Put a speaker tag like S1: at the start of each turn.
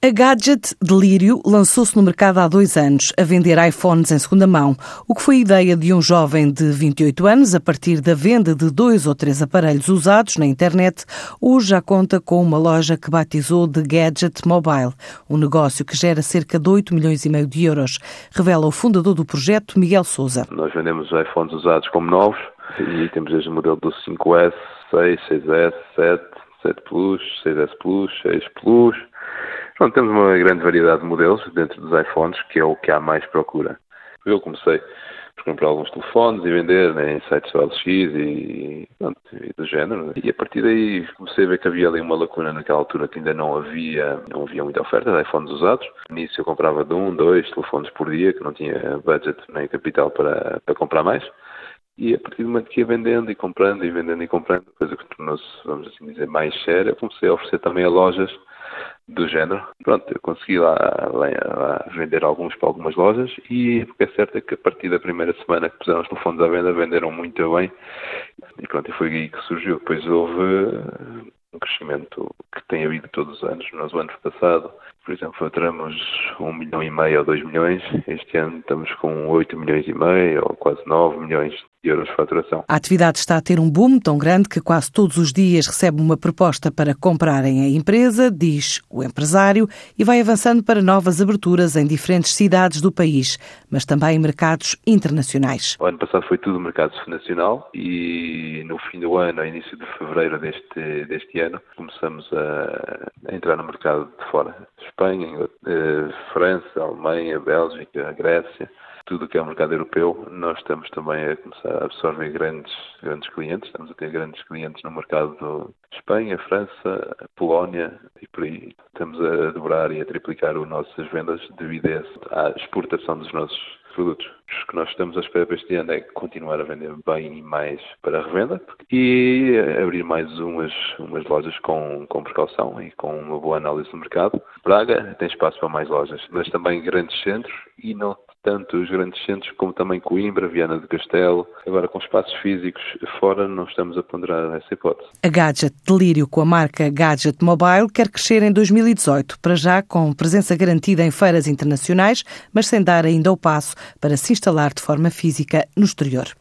S1: A Gadget Delírio lançou-se no mercado há dois anos a vender iPhones em segunda mão, o que foi ideia de um jovem de 28 anos a partir da venda de dois ou três aparelhos usados na internet. Hoje já conta com uma loja que batizou de Gadget Mobile, um negócio que gera cerca de 8 milhões e meio de euros, revela o fundador do projeto, Miguel Souza.
S2: Nós vendemos iPhones usados como novos e temos desde o modelo do 5S, 6, 6S, 7, 7 Plus, 6S Plus, 6 Plus Pronto, temos uma grande variedade de modelos dentro dos iPhones, que é o que há mais procura. Eu comecei por comprar alguns telefones e vender né, em sites do LX e, pronto, e, do género. E a partir daí comecei a ver que havia ali uma lacuna naquela altura que ainda não havia, não havia muita oferta de iPhones usados. Nisso eu comprava de um, dois telefones por dia, que não tinha budget nem capital para, para comprar mais. E a partir do momento que ia vendendo e comprando e vendendo e comprando, coisa que tornou-se, vamos assim dizer, mais séria, comecei a oferecer também a lojas do género. Pronto, eu consegui lá, lá, lá, vender alguns para algumas lojas e o que é certo é que a partir da primeira semana que puseram os telefones à venda, venderam muito bem e pronto, foi aí que surgiu. Depois houve um crescimento que tem havido todos os anos. Nós, o ano passado, por exemplo, faturamos um milhão e meio ou dois milhões. Este ano estamos com oito milhões e meio ou quase nove milhões de euros de faturação.
S1: A atividade está a ter um boom tão grande que quase todos os dias recebe uma proposta para comprarem a empresa, diz o empresário, e vai avançando para novas aberturas em diferentes cidades do país, mas também em mercados internacionais.
S2: O ano passado foi tudo mercado nacional e no fim do ano, início de fevereiro deste, deste ano, começamos a, a entrar no mercado de fora Espanha, eh, França, Alemanha, Bélgica, Grécia, tudo o que é o mercado europeu, nós estamos também a começar a absorver grandes, grandes clientes. Estamos a ter grandes clientes no mercado de Espanha, França, Polónia e por aí. Estamos a dobrar e a triplicar as nossas vendas devido à exportação dos nossos produtos. O que nós estamos a esperar para este ano é continuar a vender bem mais para a revenda e abrir mais umas, umas lojas com, com precaução e com uma boa análise do mercado. Braga tem espaço para mais lojas, mas também grandes centros e não tanto os grandes centros como também Coimbra, Viana do Castelo. Agora, com espaços físicos fora, não estamos a ponderar essa hipótese.
S1: A Gadget Delírio, com a marca Gadget Mobile, quer crescer em 2018, para já com presença garantida em feiras internacionais, mas sem dar ainda o passo para se instalar de forma física no exterior.